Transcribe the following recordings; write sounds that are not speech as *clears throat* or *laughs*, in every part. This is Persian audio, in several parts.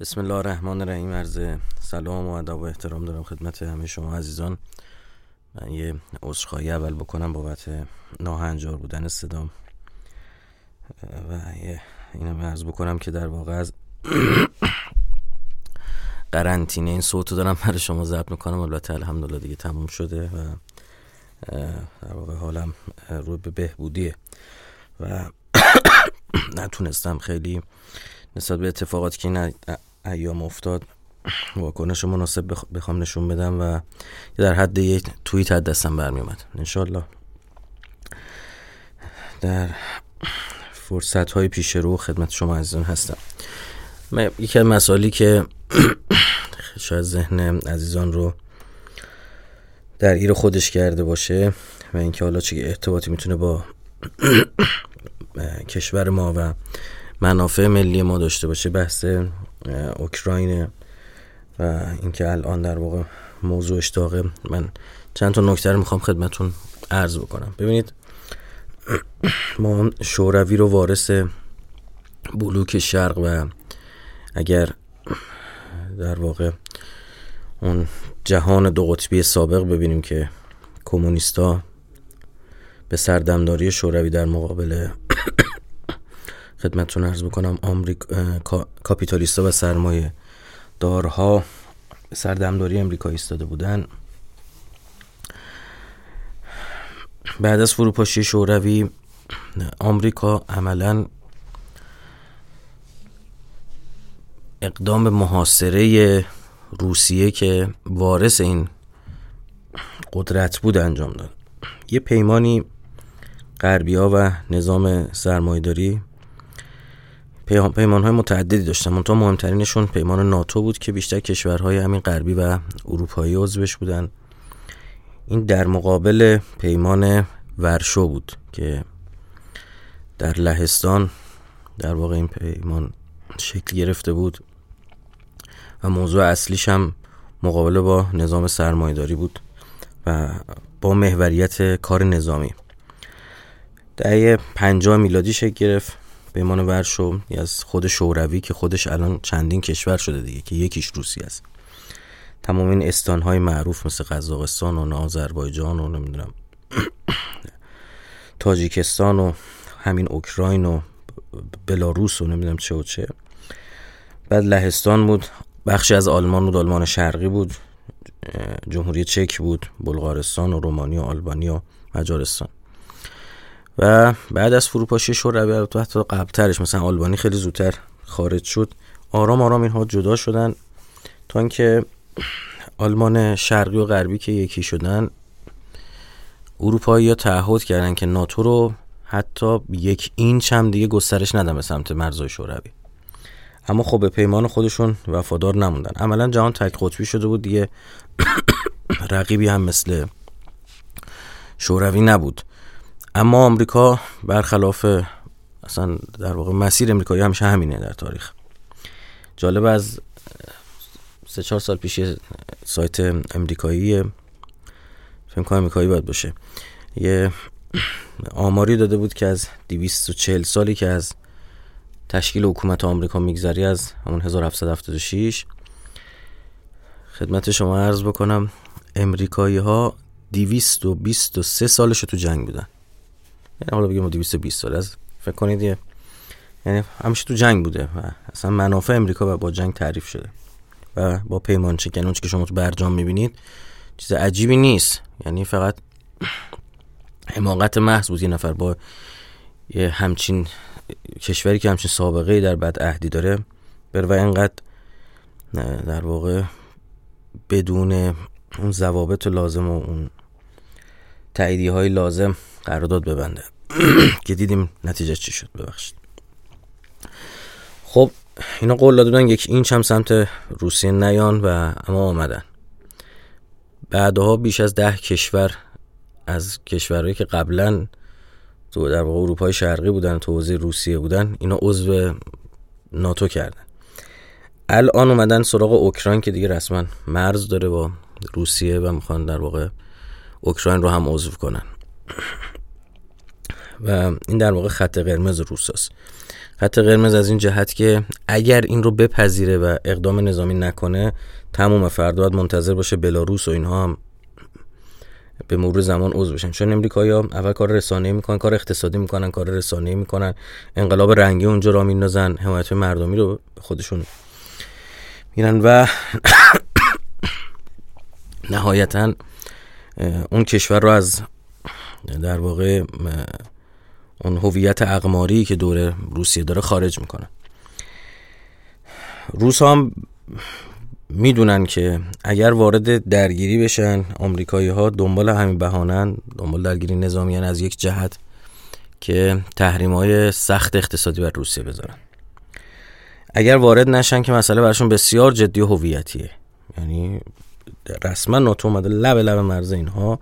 بسم الله الرحمن الرحیم عرض سلام و ادب و احترام دارم خدمت همه شما عزیزان. من یه عذرخواهی اول بکنم بابت ناهنجار بودن صدام. و اینم عرض بکنم که در واقع از *coughs* قرنطینه این صوتو دارم برای شما ضبط می‌کنم. البته الحمدلله دیگه تموم شده و در واقع حالم رو به بهبودیه. و *coughs* نتونستم خیلی نسبت به اتفاقاتی که ایام افتاد. واکنش مناسب بخوام نشون بدم و در حد یک توییت از دستم برمی اومد انشالله در فرصت های پیش رو خدمت شما عزیزان هستم. یکی از مسائلی که *clears throat* شاید ذهن عزیزان رو در ایر خودش کرده باشه و اینکه حالا چه ارتباطی می‌تونه با *clears throat* کشور ما و منافع ملی ما داشته باشه بحث اوکراین و اینکه الان در واقع موضوعش داغه. من چند تا نکته رو می‌خوام خدمتون عرض بکنم. ببینید *clears throat* ما شوروی رو وارث بلوک شرق و اگر در واقع اون جهان دو قطبی سابق ببینیم که کمونیستا به سردمداری شوروی در مقابل خدمتتون عرض بکنم آمریکا کاپیتالیستا و سرمایه دارها سردمداری امریکا ایستاده بودن. بعد از فروپاشی شوروی آمریکا عملا اقدام محاصره روسیه که وارث این قدرت بود انجام داد. یه پیمانی غربیا و نظام سرمایداری پیمان های متعددی داشتن منتها مهمترینشون پیمان ناتو بود که بیشتر کشورهای همین غربی و اروپایی عضوش بودن. این در مقابل پیمان ورشو بود که در لهستان در واقع این پیمان شکل گرفته بود و موضوع اصلیش هم مقابله با نظام سرمایداری بود و با محوریت کار نظامی. دهه پنجاه میلادی شکل گرفت. پیمان ورشو از خود شوروی که خودش الان چندین کشور شده دیگه که یکیش روسی است. تمام این استان های معروف مثل قزاقستان و آذربایجان و نمی‌دونم *clears throat* تاجیکستان و همین اوکراین و بلاروس و نمی‌دونم چه و چه. بعد لهستان بود بخشی از آلمان بود آلمان شرقی بود جمهوری چک بود بلغارستان و رومانی و آلبانی و مجارستان. و بعد از فروپاشی شوروی تو حتی قبلترش مثلا آلبانی خیلی زودتر خارج شد. آرام آرام اینها جدا شدن تا اینکه آلمان شرقی و غربی که یکی شدن اروپایی ها تعهد کردن که ناتو رو حتی یک اینچ هم دیگه گسترش ندن به سمت مرزهای شوروی. اما خب به پیمان خودشون وفادار نموندن. عملا جهان تک قطبی شده بود دیگه. *coughs* رقیبی هم مثل شوروی نبود. اما آمریکا برخلاف اصلا در واقع مسیر امریکایی همیشه همینه در تاریخ. جالب از سه چهار سال پیش سایت امریکایی فکر کنم امریکایی باید باشه. یه آماری داده بود که از 240 سالی که از تشکیل حکومت آمریکا میگذری از همون 1776 خدمت شما عرض بکنم امریکایی ها 223 سالش تو جنگ بودن. یعنی حالا بگیم 220 سال از فکر کنید یه یعنی همیشه تو جنگ بوده و اصلا منافع امریکا با جنگ تعریف شده و با پیمان چکن اون که شما تو برجام می‌بینید چیز عجیبی نیست. یعنی فقط حماقت محض بود یه نفر با یه همچین کشوری که همچین سابقه در بد عهدی داره بر و اینقدر در واقع بدون اون ضوابط لازم و اون تاییدی های لازم قرارداد ببنده. *clears throat* که دیدیم نتیجه چی شد ببخشید. خب اینا قول دادن یک اینچ هم سمت روسیه نیان و اما آمدن. بعدها بیش از ده کشور از کشورهایی که قبلا تو در واقع اروپای شرقی بودن تو حوزه روسیه بودن اینا عضو ناتو کردن. الان اومدن سراغ اوکراین که دیگه رسما مرز داره با روسیه و می‌خوان در واقع اوکراین رو هم عضو کنن. *clears throat* و این در واقع خط قرمز روساست. خط قرمز از این جهت که اگر این رو بپذیره و اقدام نظامی نکنه تموم فردا باید منتظر باشه بلاروس و اینها هم به مرور زمان عضو بشن. چون امریکایی‌ها اول کار رسانه‌ای می‌کنن کار اقتصادی می‌کنن کار رسانه‌ای می‌کنن. انقلاب رنگی اونجا را میندازن حمایت مردمی رو خودشون میرن و *coughs* نهایتا اون کشور رو از در واقع اون هویت اقماری که دور روسیه داره خارج می‌کنن روس هم می‌دونن که اگر وارد درگیری بشن آمریکایی ها دنبال همین بهانن دنبال درگیری نظامی از یک جهت که تحریم های سخت اقتصادی بر روسیه بذارن. اگر وارد نشن که مسئله برشون بسیار جدی هویتیه. یعنی رسما ناتو اومده لب لب مرز اینها.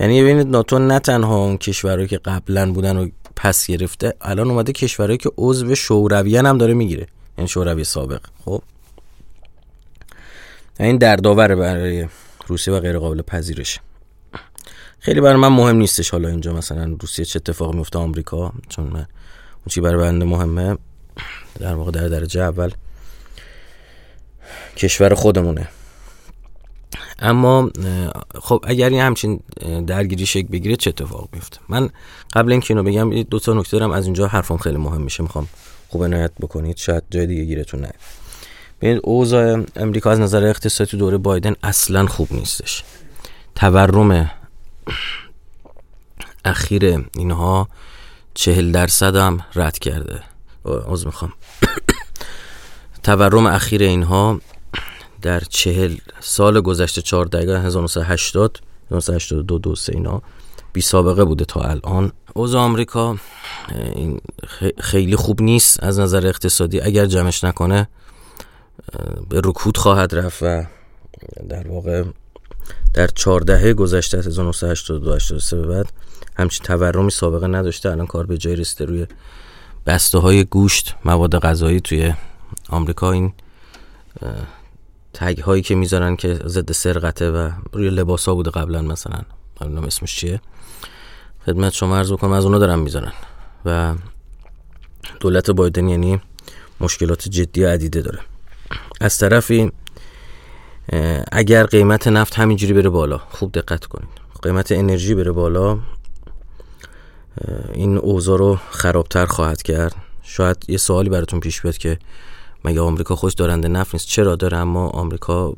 یعنی ببینید ناتو نه تنها اون کشورهایی که قبلا بودن و پس گرفته الان اومده کشورهایی که عضو شورویان هم داره می‌گیره. یعنی شوروی سابق. خب؟ این دردآوره برای روسیه و غیر قابل پذیرش. خیلی برای من مهم نیستش حالا اینجا مثلا روسیه چه اتفاقی میفته آمریکا چون من اون چی برای بنده مهمه. در واقع در درجه اول کشور خودمونه. اما خب اگر این همچین درگیری شکل بگیره چه اتفاق میفته؟ من قبل اینکه اینو بگم دو تا نکته دارم از اینجا حرفم خیلی مهم میشه می‌خوام خوب عنایت بکنید. شاید جای دیگه گیرتون نیاد. ببینید اوضاع امریکا از نظر اقتصادی دوره بایدن اصلا خوب نیستش. تورم اخیر اینها چهل درصد هم رد کرده. عوض می‌خوام. تورم اخیر اینها در چهل سال گذشته چهار دقیقه 1980 1982 دو سه اینا بی سابقه بوده تا الان. اوضاع آمریکا این خیلی خوب نیست از نظر اقتصادی. اگر جمعش نکنه به رکود خواهد رفت و در واقع در چهار دهه گذشته از 1982 83 به بعد همچین تورمی سابقه نداشته. الان کار به جای رسیده روی بسته های گوشت مواد غذایی توی آمریکا. این تگ هایی که می‌ذارن که ضد سرقته و روی لباس ها بوده قبلا مثلا نمی‌دونم اسمش چیه؟ خدمت شما عرض بکنم از اونا دارن می‌ذارن و دولت بایدن یعنی مشکلات جدی عدیده داره. از طرفی اگر قیمت نفت همینجوری بره بالا خوب دقت کنید قیمت انرژی بره بالا این اوضاع رو خرابتر خواهد کرد. شاید یه سوالی براتون پیش بیاد که مگه آمریکا خوش دارنده نفت نیست؟ چرا داره؟ اما آمریکا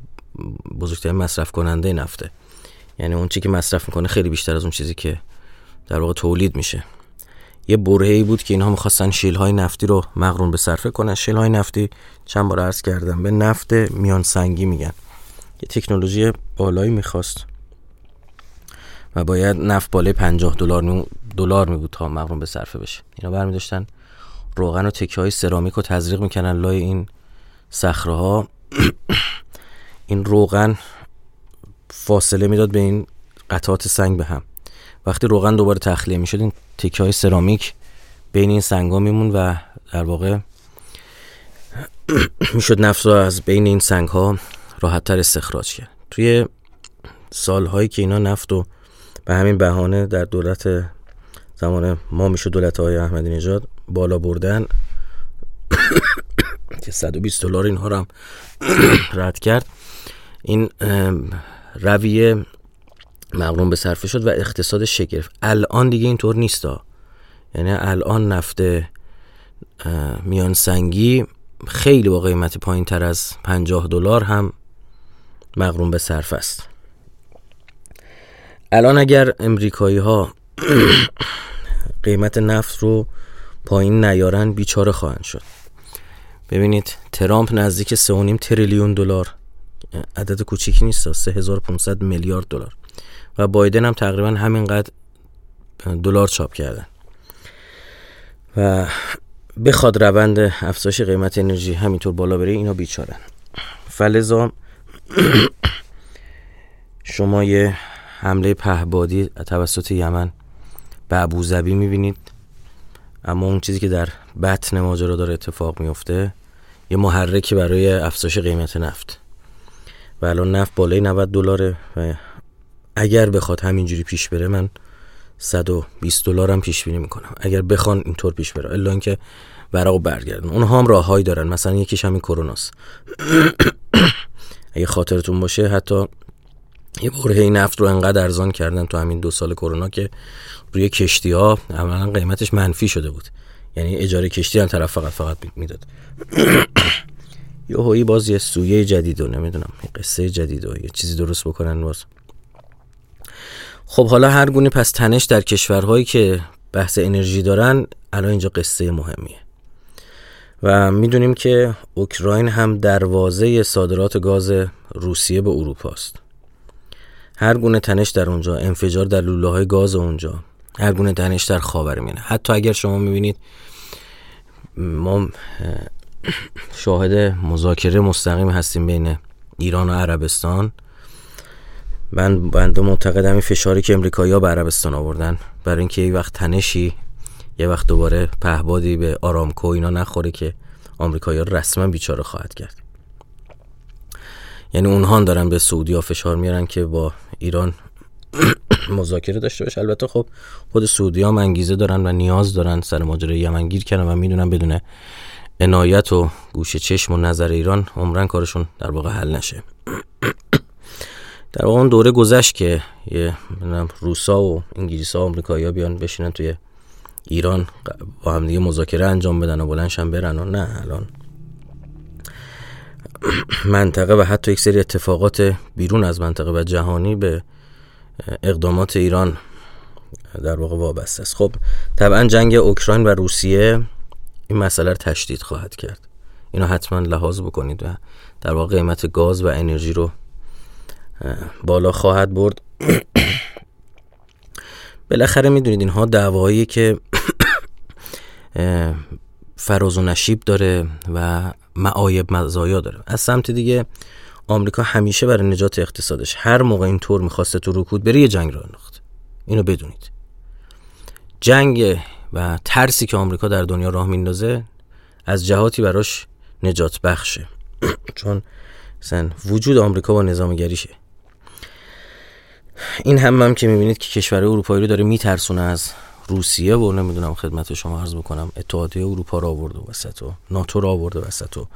بزرگترین مصرف کننده نفته. یعنی اون چی که مصرف می‌کنه خیلی بیشتر از اون چیزی که در واقع تولید میشه. یه برهه‌ای بود که اینها می‌خواستن شیل های نفتی رو مغرون به صرفه کنن. شیل های نفتی چند بار عرض کردم به نفت میان سنگی میگن. یه تکنولوژی بالایی می‌خواست و باید نفت بالای 50 دلار دلار می بود تا مغرون به صرفه بشه. اینا برمی داشتن روغن و تکه های سرامیک رو تزریق می‌کنن لای این صخره ها *clears throat* این روغن فاصله می‌داد به این قطعات سنگ به هم. وقتی روغن دوباره تخلیه می‌شد این تکه های سرامیک بین این سنگ ها میمون و در واقع *clears throat* می‌شد نفت رو از بین این سنگ ها راحت تر استخراج کرد. توی سالهایی که اینا نفت و به همین بهانه در دولت زمان ما میشه دولت های احمدی نژاد بالا بردن *coughs* که 120 دلار اینها رو هم *coughs* رد کرد. این رویه مقرون به صرفه شد و اقتصاد شگرف. الان دیگه اینطور نیست یعنی الان نفت میان سنگی خیلی با قیمت پایین تر از 50 دلار هم مقرون به صرف است. الان اگر امریکایی ها *coughs* قیمت نفت رو پایین نیارن بیچاره خواهند شد. ببینید ترامپ نزدیک 3.5 تریلیون دلار عدد کوچیکی نیست 3500 میلیارد دلار. و بایدن هم تقریبا همینقدر دلار چاپ کردن. و بخواد روند افزایش قیمت انرژی همینطور بالا بره اینا بیچارن. فلزا *coughs* شما یه حمله پهبادی توسط یمن به ابوظبی می‌بینید. اما اون چیزی که در بطن ماجرا داره اتفاق میفته یه محرکی برای افزایش قیمت نفت. و الان نفت بالای 90 دلاره و اگر بخواد همینجوری پیش بره من 120 دلار هم پیش بینی می‌کنم. اگر بخوان اینطور پیش بره الا اینکه ورق برگردن. اونها هم راههایی دارن. مثلا یکیش همین کروناست *coughs* اگه خاطرتون باشه حتی یه برهه نفت رو انقدر ارزان کردن تو همین دو سال کرونا که روی کشتی ها عملا قیمتش منفی شده بود. یعنی اجاره کشتی هم طرف فقط فقط می‌داد. *coughs* یه هایی باز یه سویه جدید و نمی‌دونم قصه جدید و یه چیزی درست بکنن باز. خب حالا هر گونه پس تنش در کشورهایی که بحث انرژی دارن الان اینجا قصه مهمیه. و می‌دونیم که اوکراین هم دروازه صادرات گاز روسیه به اروپا است هر گونه تنش در اونجا انفجار در لوله های گاز اونجا هر گونه تنش در خاورمیانه حتی اگر شما می‌بینید ما شاهد مذاکره مستقیم هستیم بین ایران و عربستان. من بنده معتقدم این فشاری که امریکایی ها به عربستان آوردن برای اینکه یه وقت تنشی یه وقت دوباره پهبادی به آرامکو اینا نخوره که آمریکایی ها رسما بیچاره خواهد کرد. یعنی اونها دارن به سعودی ها فشار میارن که با ایران *coughs* مذاکره داشته باشه. البته خب خود سعودی ها انگیزه دارن و نیاز دارن سر ماجرای یمن گیر کردن و می‌دونن بدون عنایت و گوشه چشم و نظر ایران عمرن کارشون در واقع حل نشه. *coughs* در واقع اون دوره گذشت که یه روسا و انگلیسا و آمریکایی‌ها بیان بشینن توی ایران با هم دیگه مذاکره انجام بدن و بلنشن برن و نه الان منطقه و حتی یک سری اتفاقات بیرون از منطقه و جهانی به اقدامات ایران در واقع وابسته است. خب طبعا جنگ اوکراین و روسیه این مسئله رو تشدید خواهد کرد. اینو حتما لحاظ بکنید و در واقع قیمت گاز و انرژی رو بالا خواهد برد. *coughs* بالاخره می‌دونید اینها دعوایی که *coughs* فراز و نشیب داره و معایب مزایا داره. از سمت دیگه آمریکا همیشه برای نجات اقتصادش هر موقع این طور می‌خواسته تو رکود بره یه جنگ را انداخت. اینو بدونید. جنگ و ترسی که آمریکا در دنیا راه میندازه از جهاتی براش نجات بخشه. *clears throat* چون مثلا وجود آمریکا با نظام گریشه این هم هم که می‌بینید که کشور اروپایی رو داره میترسونه از روسیه و نمی‌دونم خدمت شما عرض بکنم اتحادیه اروپا را آورده وسط و ناتو را آورده وسط و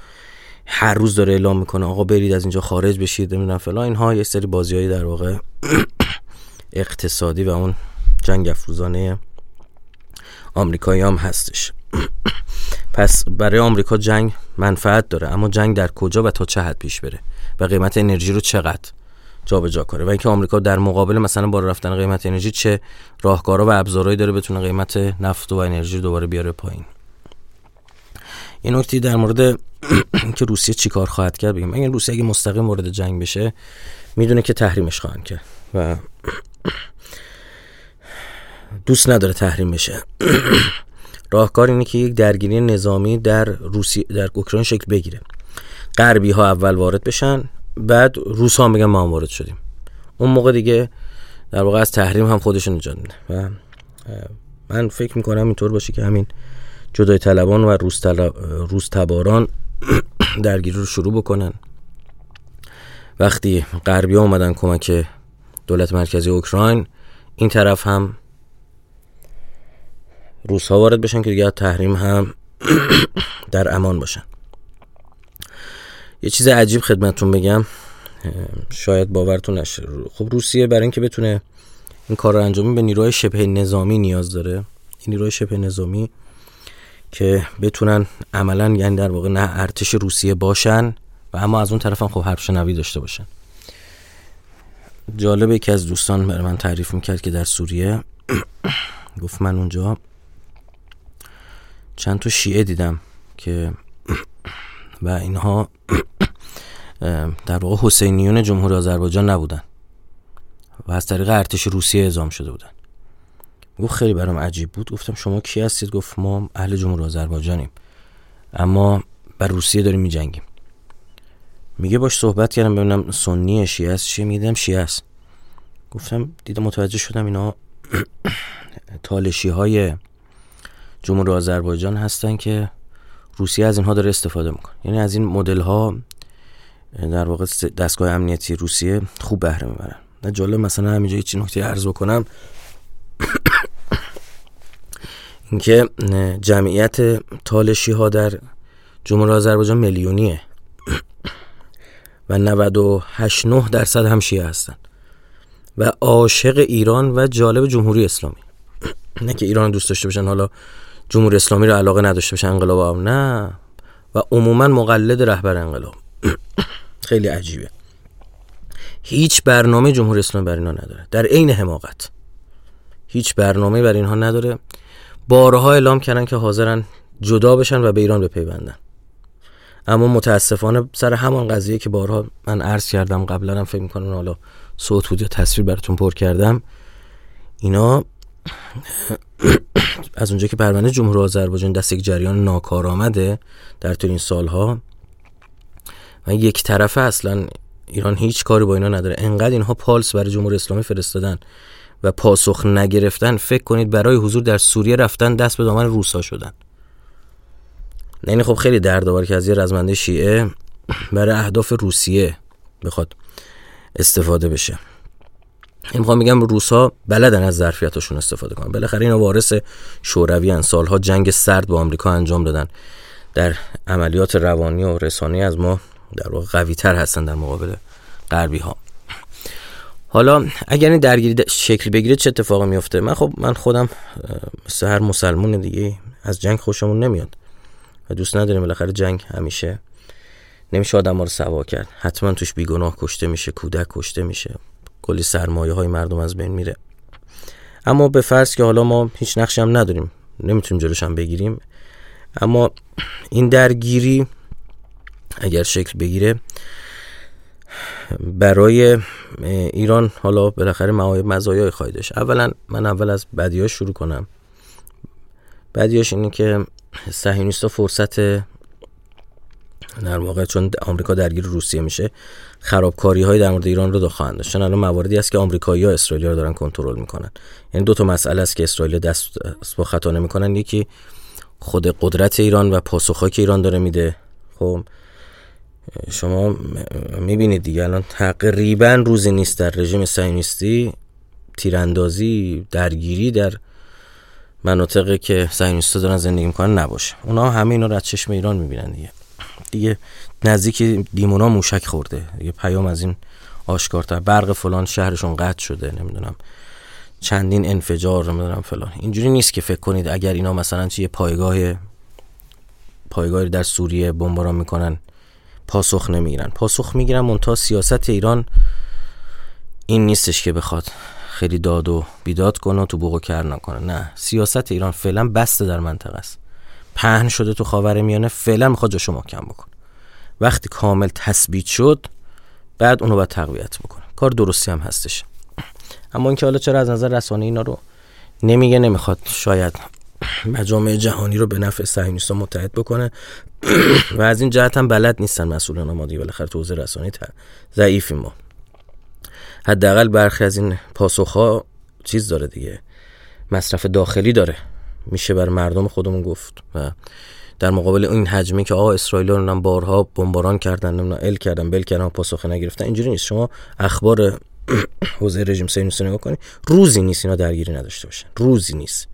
هر روز داره اعلام می‌کنه آقا برید از اینجا خارج بشید نمی‌دونم فلان. اینها یه سری بازیایی در واقع *clears throat* اقتصادی و اون جنگ افروزانه آمریکایی هم هستش. *clears throat* پس برای آمریکا جنگ منفعت داره اما جنگ در کجا و تا چه حد پیش بره و قیمت انرژی رو چقدر؟ جابجا کنه و اینکه آمریکا در مقابل مثلا بالا رفتن قیمت انرژی چه راهکارها و ابزارهایی داره بتونه قیمت نفت و انرژی رو دوباره بیاره پایین. این نکته در مورد *clears throat* که روسیه چیکار خواهد کرد بگیم. اگه روسیه اگه مستقیم وارد جنگ بشه می‌دونه که تحریمش خواهند کرد و *clears throat* دوست نداره تحریم بشه. *clears throat* راهکار اینه که یک درگیری نظامی در روسیه در اوکراین شکل بگیره. غربی ها اول وارد بشن بعد روس ها میگن ما وارد شدیم. اون موقع دیگه در واقع از تحریم هم خودشون نجات میده و من فکر می‌کنم اینطور باشه که همین جدای طلبان و روس, روس تباران *clears throat* درگیری رو شروع بکنن. وقتی غربی ها اومدن کمک دولت مرکزی اوکراین این طرف هم روس ها وارد بشن که دیگه تحریم هم *clears throat* در امان باشن. یه چیز عجیب خدمتون بگم. شاید باورتون نشه. خب روسیه برای اینکه بتونه این کار رو انجام به نیروهای شبه نظامی نیاز داره. این نیروهای شبه نظامی که بتونن عملا یعنی در واقع نه ارتش روسیه باشن و اما از اون طرف هم خب حرب شنوی داشته باشن. جالبه که از دوستان برای من تعریف می‌کرد که در سوریه *coughs* گفت من اونجا چند تا شیعه دیدم که و اینها در واقع حسینیون جمهوری آذربایجان نبودن و از طریق ارتش روسیه اعزام شده بودن. گفت خیلی برام عجیب بود. گفتم شما کی هستید؟ گفت ما اهل جمهوری آذربایجانیم. اما بر روسیه داریم میجنگیم. میگه باش صحبت کردم ببینم سنی شیعه است. چیه میدم شیعه است. گفتم دیدم متوجه شدم اینا *clears throat* تالشی های جمهوری آذربایجان هستن که روسیه از اینها داره استفاده می‌کنه. یعنی از این مدل ها در واقع دستگاه امنیتی روسیه خوب بهره می‌برن. نه جالب مثلا همینجا چی نکته عرض بکنم. *coughs* اینکه جمعیت تالشی ها در جمهوری آذربایجان میلیونیه. *coughs* و 98 درصد هم شیعه هستن. و عاشق ایران و جالب جمهوری اسلامی. *coughs* نه که ایران دوست داشته باشن حالا جمهوری اسلامی رو علاقه نداشته باشن انقلاب هم نه. و عموما مقلد رهبر انقلاب. *coughs* خیلی عجیبه. هیچ برنامه جمهوری اسلامی بر اینا نداره. در عین حماقت. هیچ برنامه بر اینها نداره. بارها اعلام کردن که حاضرن جدا بشن و به ایران بپیوندن. اما متاسفانه سر همان قضیه که بارها من عرض کردم قبلا هم فکر می‌کنم حالا صوت بود یا تصویر براتون پر کردم اینا از اونجا که پرونده جمهوری آذربایجان دست یک جریان ناکارآمده در طول این سالها و یک طرفه اصلا ایران هیچ کاری با اینا نداره. انقدر اینها پالس برای جمهوری اسلامی فرستادن و پاسخ نگرفتن فکر کنید برای حضور در سوریه رفتن دست به دامن روسا شدن. یعنی خب خیلی دردآور که از یه رزمنده شیعه برای اهداف روسیه بخواد استفاده بشه. می‌خوام میگم روسا بلدن از ظرفیتشون استفاده کنن. بالاخره اینا وارث شوروی ان سالها جنگ سرد با آمریکا انجام دادن. در عملیات روانی و رسانی از ما در واقع قوی تر هستن در مقابل غربی ها حالا اگر این درگیری شکل بگیره چه اتفاقی میفته من خب من خودم مثل هر مسلمون دیگه از جنگ خوشمون نمیاد. و دوست نداریم بالاخره جنگ همیشه نمیشه آدم ها رو سوا کرد. حتما توش بیگناه کشته میشه کودک کشته میشه. کلی سرمایه های مردم از بین میره. اما به فرض که حالا ما هیچ نقشی هم نداریم نمی‌تونیم جلوش هم بگیریم اما این درگیری اگر شکل بگیره برای ایران حالا بالاخره مزایای خواهی اولا من اول از بدیاش شروع کنم. بدیاش اینه که صهیونیستا فرصت در واقع چون آمریکا درگیر روسیه میشه خرابکاری های در مورد ایران رو دو خواهند داشت. الان مواردی است که آمریکایی ها اسرائیل رو دارن کنترل می‌کنن. یعنی دو تا مسئله است که اسرائیل دست با خطا نمی‌کنن. یکی خود قدرت ایران و پاسخهایی که ایران داره میده. خب شما می‌بینید دیگه الان تقریبا روزی نیست در رژیم صهیونیستی تیراندازی درگیری در مناطقی که صهیونیست‌ها دارن زندگی می‌کنن نباشه. اونا همه اینا رو از چشم ایران می‌بینن دیگه. دیگه نزدیک دیمونا موشک خورده. دیگه پیام از این آشکارتر. برق فلان شهرشون قطع شده نمی‌دونم. چندین انفجار نمی‌دونم فلان. اینجوری نیست که فکر کنید اگر اینا مثلا چیه پایگاه پایگاهی در سوریه بمباران می‌کنن پاسخ نمی‌گیرن. پاسخ می‌گیرن منتها سیاست ایران این نیستش که بخواد خیلی داد و بیداد کنه تو بوق و کر نکنه. نه. سیاست ایران فعلا بسته در منطقه است. پهن شده تو خاور میانه فعلا می‌خواد جاشو محکم بکن. وقتی کامل تثبیت شد بعد اونو باید تقویت بکنه. کار درستی هم هستش. اما اینکه حالا چرا از نظر رسانه اینا رو نمیگه نمی‌خواد شاید مجامع جهانی رو به نفع صهیونیست‌ها متحد بکنه. و از این جهت هم بلد نیستن مسئولان ما دیگه بالاخره تو رسانه ضعیفی ما. حداقل برخی از این پاسخ چیز داره دیگه. مصرف داخلی داره. میشه بر مردم خودمون گفت و در مقابل این حجمی که آقا اسرائیل رو بارها بمباران کردن نمی‌دونم ال کردن بل کردن پاسخ نگرفتن اینجوری نیست. شما اخبار *clears throat* حوزه رژیم صهیونیستی نگاه کنید روزی نیست اینا درگیری نداشته باشن. روزی نیست.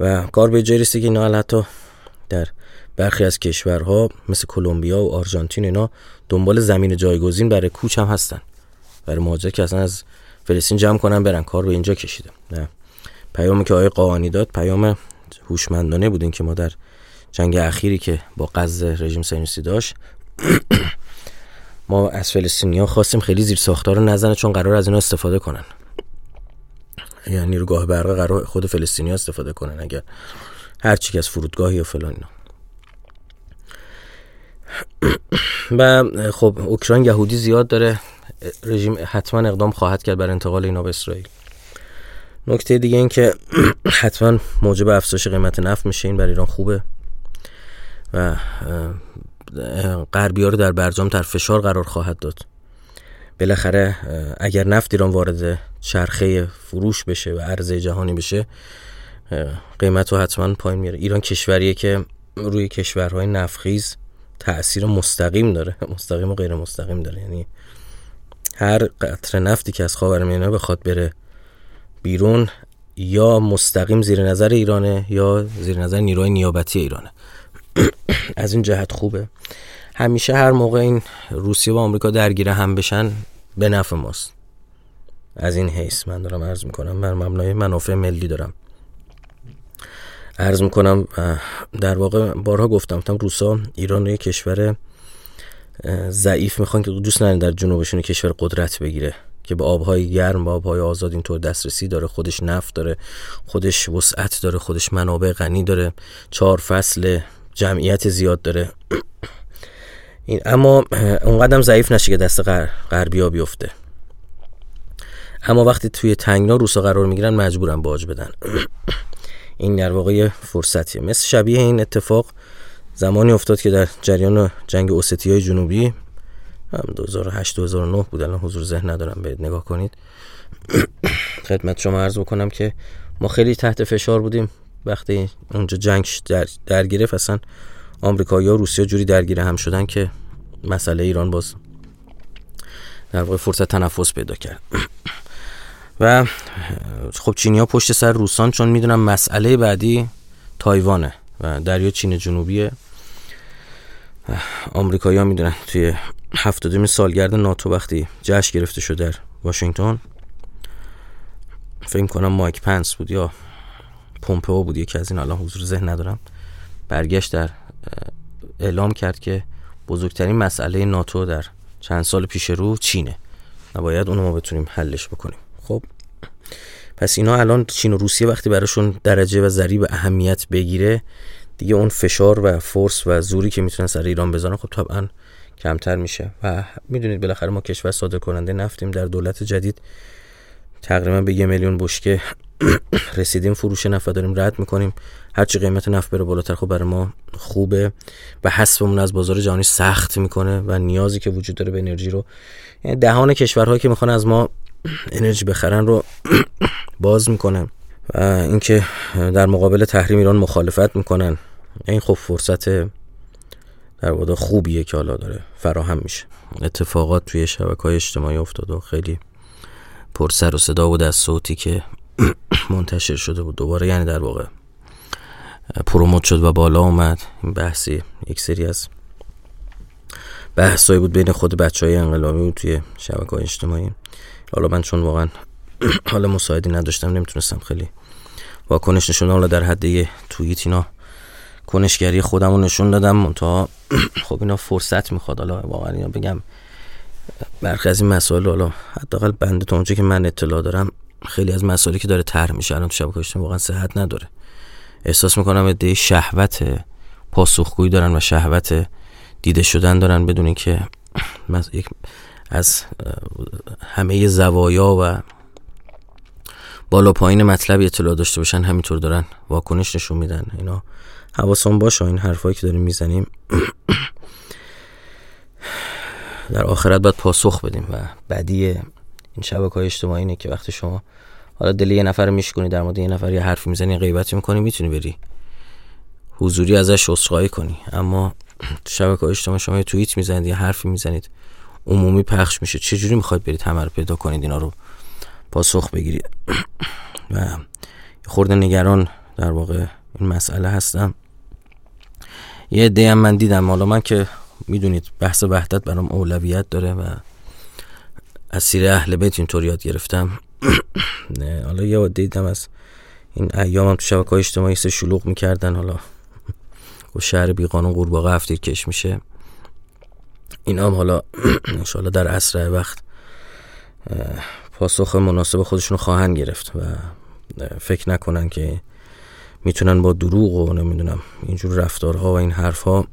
و کار به جای که اینا حتی در برخی از کشورها مثل کلمبیا و آرژانتین اینا دنبال زمین جایگزین برای کوچ هم هستن. برای مهاجرت که اصلا از فلسطین جمع کنن برن. کار به اینجا کشیده. نه. پیامی که آقای قاانی داد پیام هوشمندانه بود که ما در جنگ اخیری که با غزه رژیم صهیونیستی داشت ما از فلسطینیا خواستیم خیلی زیر ساختار رو نزنه چون قرار از اینا استفاده کنن. یعنی نیروگاه برق قرار خود فلسطینی استفاده کنن اگر هر چی از فرودگاهی و فلان اینا. *clears throat* و خب اوکراین یهودی زیاد داره رژیم حتما اقدام خواهد کرد بر انتقال اینا به اسرائیل. نکته دیگه این که *clears throat* حتما موجب افزایش قیمت نفت میشه. این برای ایران خوبه. و غربی رو در برجام تر فشار قرار خواهد داد. بالاخره اگر نفت ایران وارد چرخه فروش بشه و عرضه جهانی بشه قیمت رو حتما پایین میاره. ایران کشوریه که روی کشورهای نفخیز تاثیر مستقیم داره. *laughs* مستقیم و غیر مستقیم داره. یعنی هر قطره نفتی که از خاورمیانه بخواد بره بیرون یا مستقیم زیر نظر ایرانه یا زیر نظر نیروی نیابتی ایرانه. *clears throat* از این جهت خوبه. همیشه هر موقع این روسیه و آمریکا درگیر هم بشن به نفع ماست. از این حیث من دارم عرض می‌کنم بر مبنای منافع ملی دارم. عرض می‌کنم در واقع بارها گفتم گفتم روسا ایران رو کشور ضعیف می‌خوان که دوست ندارن در جنوبشون کشور قدرت بگیره. که به آبهای گرم و آبهای آزاد اینطور دسترسی داره خودش نفت داره خودش وسعت داره خودش منابع غنی داره چهار فصل جمعیت زیاد داره. *clears throat* این اما اونقدر ضعیف نشه که دست غربی ها بیفته. اما وقتی توی تنگنا روسا قرار می‌گیرن مجبورن باج بدن. *clears throat* این در واقع فرصتیه. مثل شبیه این اتفاق زمانی افتاد که در جریان جنگ اوستی های جنوبی 2008 2009 بود. الان حضور ذهن ندارم برید نگاه کنید. *coughs* خدمت شما عرض بکنم که ما خیلی تحت فشار بودیم. وقتی اونجا جنگ در, در اصلا آمریکایی و روسیه جوری درگیر هم شدن که مسئله ایران باز در واقع فرصت تنفس پیدا کرد. *coughs* و خب چینی ها پشت سر روسان چون می‌دونم مسئله بعدی تایوانه و دریا چین جنوبیه. آمریکایی ها می‌دونن توی هفتادمین سالگرد ناتو وقتی جشن گرفته شد در واشنگتن فکر کنم مایک پنس بود یا پومپئو بود یکی از این الان حضور ذهن ندارم. برگشت در اعلام کرد که بزرگترین مسئله ناتو در چند سال پیش رو چینه. و باید اونو ما بتونیم حلش بکنیم. خب پس اینا الان چین و روسیه وقتی براشون درجه و ضریب اهمیت بگیره دیگه اون فشار و فرس و زوری که می‌تونن سر ایران بزنن خب طبعا کمتر میشه و می‌دونید بالاخره ما کشور صادر کننده نفتیم. در دولت جدید تقریبا به یه میلیون بشکه *coughs* رسیدیم. فروش نفت داریم رد می‌کنیم. هرچی قیمت نفت بره بالاتر خب برای ما خوبه و حسبمون از بازار جهانی سخت می‌کنه و نیازی که وجود داره به انرژی رو یعنی دهان کشورهایی که می‌خوان از ما *coughs* انرژی بخرن رو *coughs* باز می‌کنه. و اینکه در مقابل تحریم ایران مخالفت می‌کنن. این خب فرصت در واقع خوبیه که حالا داره فراهم میشه. اتفاقات توی شبکه های اجتماعی افتاد و خیلی پر سر و صدا بود از صوتی که *clears throat* منتشر شده بود. دوباره یعنی در واقع پروموت شد و بالا اومد. این بحثی یک سری از بحثایی بود بین خود بچه های انقلابی بود توی شبکه های اجتماعی. حالا من چون واقعا *clears throat* حالا مساعدی نداشتم نمی‌تونستم خیلی واکنش نشون حالا در حد یه توییت اینا کنشگری خودم رو نشون دادم. تا *clears throat* خب اینا فرصت می‌خواد. حالا واقعا اینا بگم برخی از این مسائل حالا حداقل بنده تا اونجا که من اطلاع دارم خیلی از مسائلی که داره طرح میشه الان تو شبکه واقعا صحت نداره. احساس می‌کنم ایده شهوت پاسخگویی دارن و شهوت دیده شدن دارن بدون اینکه *clears throat* از همه زوایا و بالا پایین مطلب اطلاع داشته باشن همینطور دارن واکنش نشون میدن. اینا حواسان باشه این حرفایی که داریم می‌زنیم. در آخرت باید پاسخ بدیم و بدی این شبکه های اجتماعی اینه که وقتی شما حالا دل یه نفر میشکنی در مورد یه نفر یه حرفی می‌زنی غیبتی می‌کنی می‌تونی بری حضوری ازش عذرخواهی کنی. اما تو شبکه اجتماعی شما یه توییت می‌زنید یه حرفی می‌زنید عمومی پخش میشه. چه جوری می‌خواید برید همه رو پیدا کنید اینا رو؟ پاسخ بگیرید و خورده نگران در واقع این مسئله هستم. یه عده هم من دیدم. حالا من که می‌دونید بحث وحدت برام اولویت داره و از سیر اهل بیت اینطور یاد گرفتم. حالا یه عده دیدم از این ایام هم تو شبکه های اجتماعی سه شلوغ می‌کردن. حالا و شهر بیقانون قورباغه هفتیر کش میشه. این هم حالا *clears throat* انشاءالله در اسرع وقت پاسخ مناسب خودشون خواهند گرفت و فکر نکنن که می‌تونن با دروغ و نمی‌دونم اینجور رفتارها و این حرفها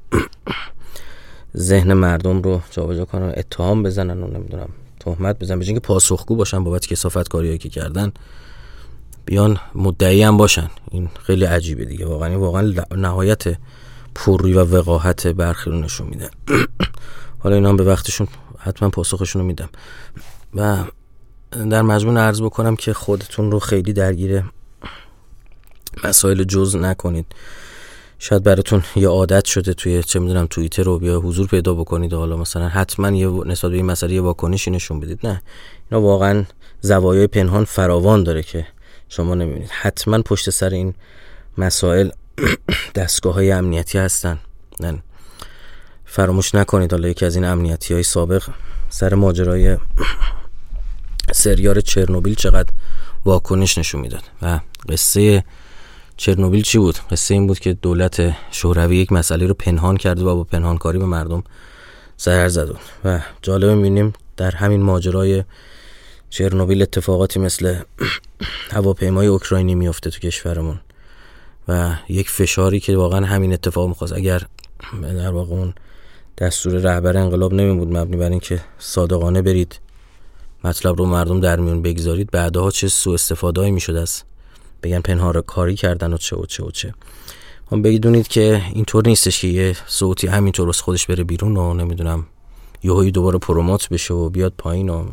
ذهن مردم رو جابجا کنن اتهام بزنن و نمی‌دونم تهمت بزنن. به که پاسخگو باشن بابت کسافت کاریایی که کردن بیان مدعی هم باشن. این خیلی عجیبه دیگه. واقعا واقعا نهایت پوری و وقاحت برخی رو نشون میده. *clears throat* حالا اینا هم به وقتشون حتما پاسخشون رو میدم. و در مجموع عرض بکنم که خودتون رو خیلی درگیر مسائل جز نکنید. شاید براتون یه عادت شده توی چه می‌دونم توییتر رو بیا حضور پیدا بکنید. و حالا مثلا حتما یه نسبت به این مسئله یه واکنشی نشون بدید. نه. اینا واقعا زوایای پنهان فراوان داره که شما نمی‌بینید. حتما پشت سر این مسائل *clears throat* دستگاه های امنیتی هستن. نه فراموش نکنید حالا یکی از این امنیتی های سابق سر ماجرای *clears throat* سریار چرنوبیل چقدر واکنش نشون می‌داد. و قصه چرنوبیل چی بود؟ قصه این بود که دولت شوروی یک مسئله رو پنهان کرده و با پنهانکاری به مردم زهر زد. و جالب می‌بینیم در همین ماجرای چرنوبیل اتفاقاتی مثل *clears throat* هواپیمای اوکراینی میفته تو کشورمون. و یک فشاری که واقعا همین اتفاق می‌خواست. اگر در واقع اون دستور رهبر انقلاب نمی بود مبنی بر اینکه صادقانه برید مطلب رو مردم در میون بگذارید بعدها چه سوء استفاده می‌شد از بگن پنهان کاری کردن و چه و چه و چه. هم بدونید که اینطور نیستش که یه صوتی همینطور از خودش بره بیرون و نمی‌دونم یهویی دوباره پروموت بشه و بیاد پایین و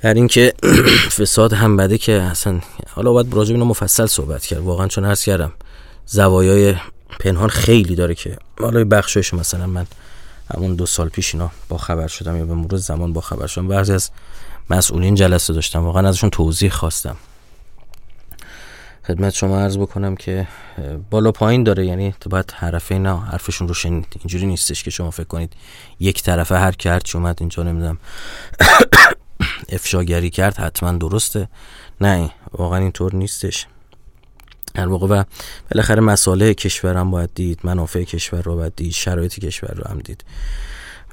در اینکه *clears throat* فساد هم بده که اصلا حالا باید راجع اینو مفصل صحبت کرد. واقعا چون عرض کردم زوایای پنهان خیلی داره که حالا بخشش مثلا من همون دو سال پیش اینا با خبر شدم یا به مرور زمان با خبر شدم. بعضی از مسئولین جلسه داشتم واقعا ازشون توضیح خواستم. خدمت شما عرض بکنم که بالا پایین داره. یعنی تو باید حرفه اینا حرفشون رو شنید. اینجوری نیستش که شما فکر کنید یک طرفه هر که هرچی اومد اینجا نمی‌دونم *coughs* افشاگری کرد حتما درسته. نه واقعا اینطور نیستش. در واقع و بالاخره مسائل کشورم باید دید منافع کشور رو باید دید شرایط کشور رو هم دید.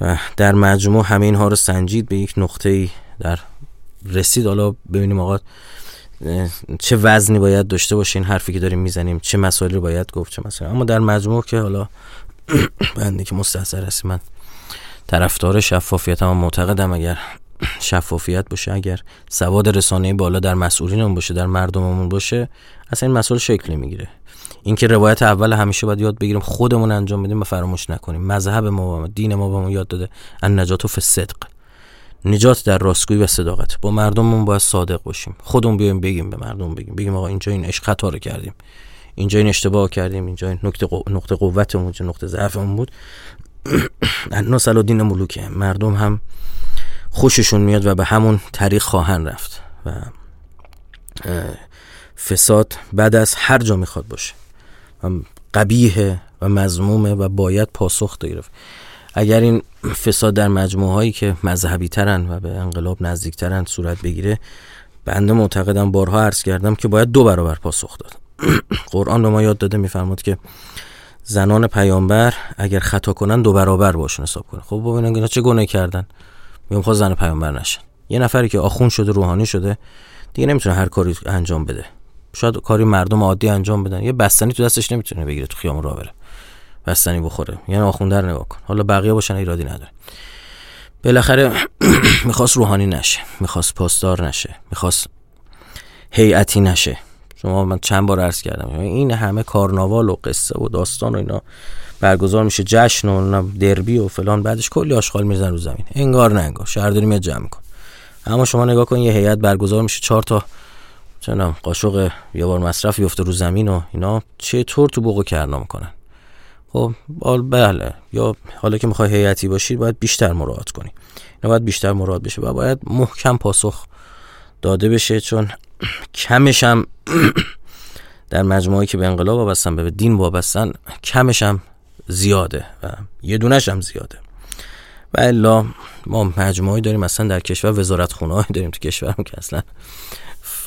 و در مجموع همه اینها رو سنجید به یک نقطه در رسید. حالا ببینیم آقا چه وزنی باید داشته باشه این حرفی که داریم می‌زنیم چه مسائلی رو باید گفت چه مسائلی. اما در مجموع که حالا *clears throat* بنده که مستحضر هستی من طرفدار شفافیت هم معتقدم اگر شفافیت باشه. اگر سواد رسانه بالا در مسئولینمون باشه در مردممون باشه اصلا این مسئله شکل می‌گیره. اینکه روایت اول همیشه باید یاد بگیریم خودمون انجام بدیم و فراموش نکنیم. مذهب ما و دین ما بهمون یاد داده. ان نجات و صدق نجات در راستگویی و صداقت. با مردممون باید صادق باشیم. خودمون بیایم بگیم به مردم بگیم. بگیم آقا اینجا این عشق خطا رو کردیم. اینجا این اشتباه کردیم. اینجا این نقطه قو... نقطه قوتمون نقطه ضعفمون بود. *clears throat* نسل الدین ملوکه مردم هم خوششون میاد و به همون طریق خواهند رفت و فساد بعد از هر جا می‌خواد باشه و قبیه و مزمومه و باید پاسخ گرفت اگر این فساد در مجموعه هایی که مذهبی ترن و به انقلاب نزدیک ترن صورت بگیره بنده معتقدم بارها عرض کردم که باید دو برابر پاسخ داد. *clears throat* قرآن به ما یاد داده میفرماد که زنان پیامبر اگر خطا کنن دو برابر باشون حساب کنه خب ببینن اینا چه گناه کردن. میگم خود زن پیامبر نشن یه نفری که آخون شده روحانی شده دیگه نمی‌تونه هر کاری انجام بده. شاید کاری مردم عادی انجام بدن. یه بستنی تو دستش نمی‌تونه بگیره تو خیابون راه بره. بستنی بخوره. یعنی آخوندر نگاه کن. حالا بقیه باشن ایرادی نداره. بالاخره *clears throat* می‌خواست روحانی نشه. می‌خواست پاسدار نشه. می‌خواست هیئتی نشه. شما من چند بار عرض کردم. این همه کارناوال و قصه و داستان و اینا برگزار میشه جشن و دربی و فلان بعدش کلی آشغال میزن رو زمین. انگار نه انگار. شهرداری میاد جمع کن اما شما نگاه کن یه هیئت برگزار میشه چهار تا چنم قاشق یه بار مصرف بیفته رو زمین و اینا. چطور تو بوقو کرنا می‌کنن؟ خب بله. یا حالا که می‌خوای هیئتی باشی باید بیشتر مراعات کنی. اینا باید بیشتر مراعات بشه و باید محکم پاسخ داده بشه چون کمش *clears throat* در مجموعی که به انقلاب وابستن به دین وابستن کمش هم زیاده و یه دونش هم زیاده. و الا ما مجموعی داریم مثلا در کشور وزارت خونه داریم تو کشورم که اصلا